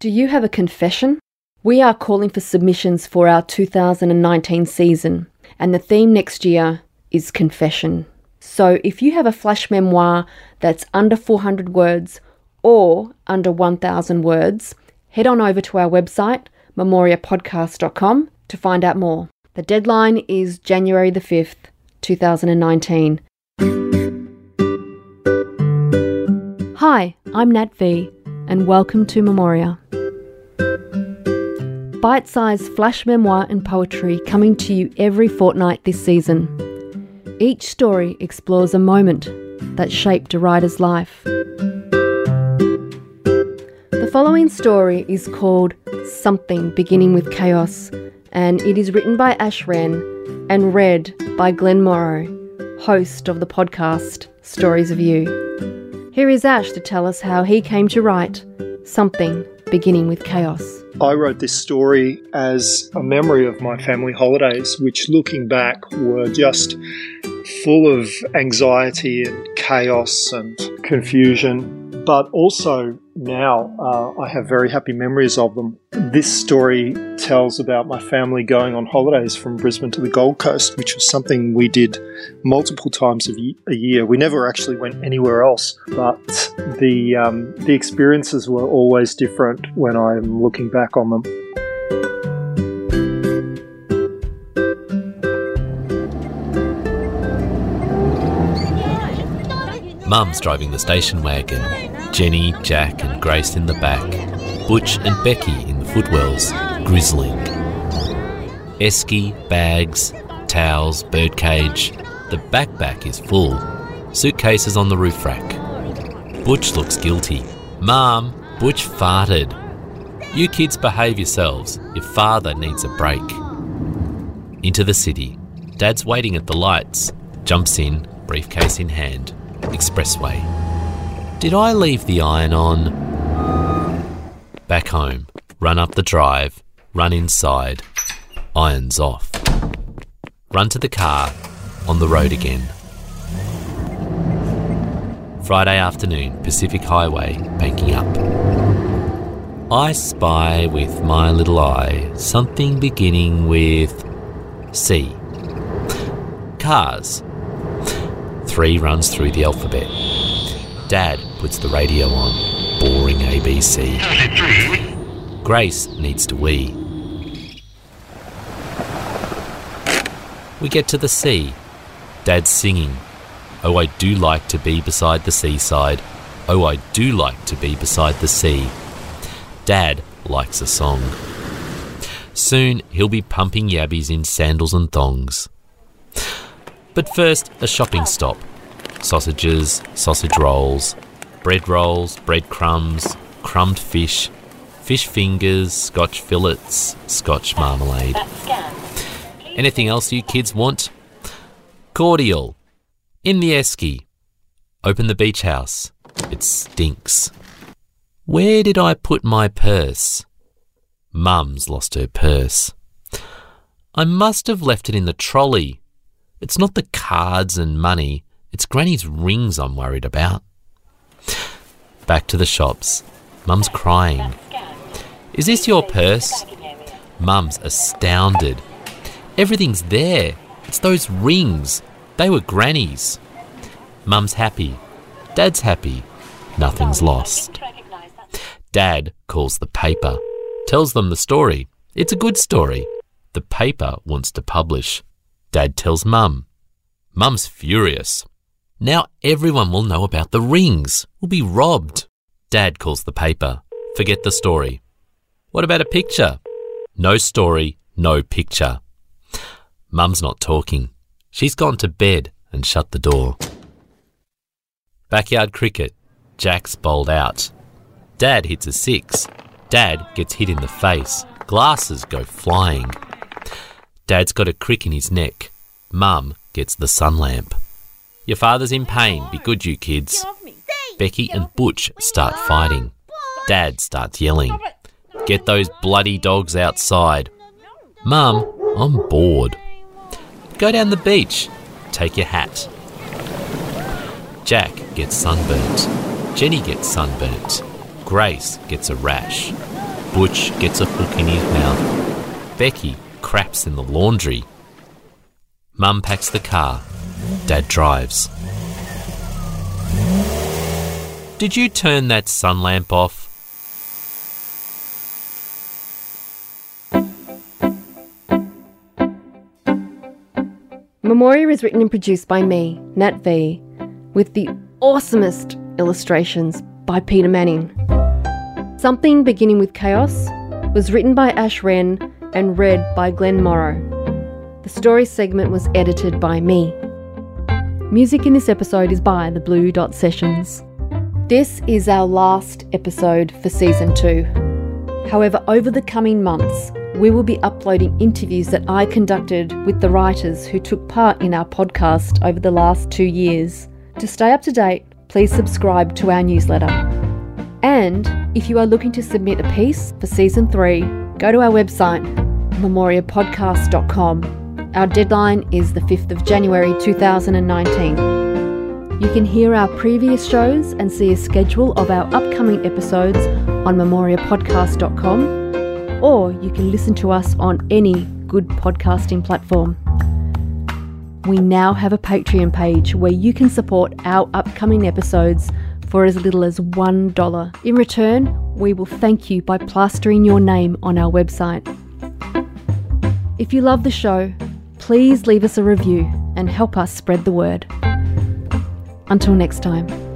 Do you have a confession? We are calling for submissions for our 2019 season, and the theme next year is confession. So if you have a flash memoir that's under 400 words or under 1,000 words, head on over to our website, memoriapodcast.com, to find out more. The deadline is January the 5th, 2019. Hi, I'm Nat V, and welcome to Memoria. Bite sized flash memoir and poetry coming to you every fortnight this season. Each story explores a moment that shaped a writer's life. The following story is called Something Beginning with Chaos, and it is written by Ash Wren and read by Glenn Morrow, host of the podcast Stories of You. Here is Ash to tell us how he came to write Something Beginning with Chaos. I wrote this story as a memory of my family holidays, which looking back were just full of anxiety and chaos and confusion. But also now uh, I have very happy memories of them. This story tells about my family going on holidays from Brisbane to the Gold Coast, which was something we did multiple times a year. We never actually went anywhere else, but the um, the experiences were always different when I'm looking back on them. Mum's driving the station wagon. Jenny, Jack, and Grace in the back. Butch and Becky in the footwells, grizzling. Esky, bags, towels, birdcage. The backpack is full. Suitcases on the roof rack. Butch looks guilty. Mom, Butch farted. You kids behave yourselves. Your father needs a break. Into the city. Dad's waiting at the lights. Jumps in, briefcase in hand. Expressway. Did I leave the iron on? Back home. Run up the drive. Run inside. Irons off. Run to the car. On the road again. Friday afternoon, Pacific Highway, banking up. I spy with my little eye something beginning with C. Cars. Three runs through the alphabet. Dad puts the radio on. Boring ABC. Grace needs to wee. We get to the sea. Dad's singing. Oh, I do like to be beside the seaside. Oh, I do like to be beside the sea. Dad likes a song. Soon he'll be pumping yabbies in sandals and thongs. But first, a shopping stop. Sausages, sausage rolls, bread rolls, bread crumbs, crumbed fish, fish fingers, scotch fillets, scotch marmalade. Anything else you kids want? Cordial. In the esky. Open the beach house. It stinks. Where did I put my purse? Mum's lost her purse. I must have left it in the trolley. It's not the cards and money, it's Granny's rings I'm worried about. Back to the shops. Mum's crying. Is this your purse? Mum's astounded. Everything's there. It's those rings. They were Granny's. Mum's happy. Dad's happy. Nothing's lost. Dad calls the paper, tells them the story. It's a good story. The paper wants to publish. Dad tells Mum. Mum's furious. Now everyone will know about the rings. We'll be robbed. Dad calls the paper. Forget the story. What about a picture? No story, no picture. Mum's not talking. She's gone to bed and shut the door. Backyard cricket. Jack's bowled out. Dad hits a six. Dad gets hit in the face. Glasses go flying. Dad's got a crick in his neck. Mum gets the sun lamp. Your father's in pain. Be good, you kids. Becky and Butch start fighting. Dad starts yelling. Get those bloody dogs outside. Mum, I'm bored. Go down the beach. Take your hat. Jack gets sunburnt. Jenny gets sunburnt. Grace gets a rash. Butch gets a hook in his mouth. Becky craps in the laundry. Mum packs the car. Dad drives. Did you turn that sun lamp off? Memoria is written and produced by me, Nat V, with the awesomest illustrations by Peter Manning. Something Beginning with Chaos was written by Ash Wren and read by Glenn Morrow. The story segment was edited by me. Music in this episode is by the Blue Dot Sessions. This is our last episode for season two. However, over the coming months, we will be uploading interviews that I conducted with the writers who took part in our podcast over the last two years. To stay up to date, please subscribe to our newsletter. And if you are looking to submit a piece for season three, go to our website, memoriapodcast.com. Our deadline is the 5th of January 2019. You can hear our previous shows and see a schedule of our upcoming episodes on memoriapodcast.com or you can listen to us on any good podcasting platform. We now have a Patreon page where you can support our upcoming episodes for as little as $1. In return, we will thank you by plastering your name on our website. If you love the show, please leave us a review and help us spread the word. Until next time.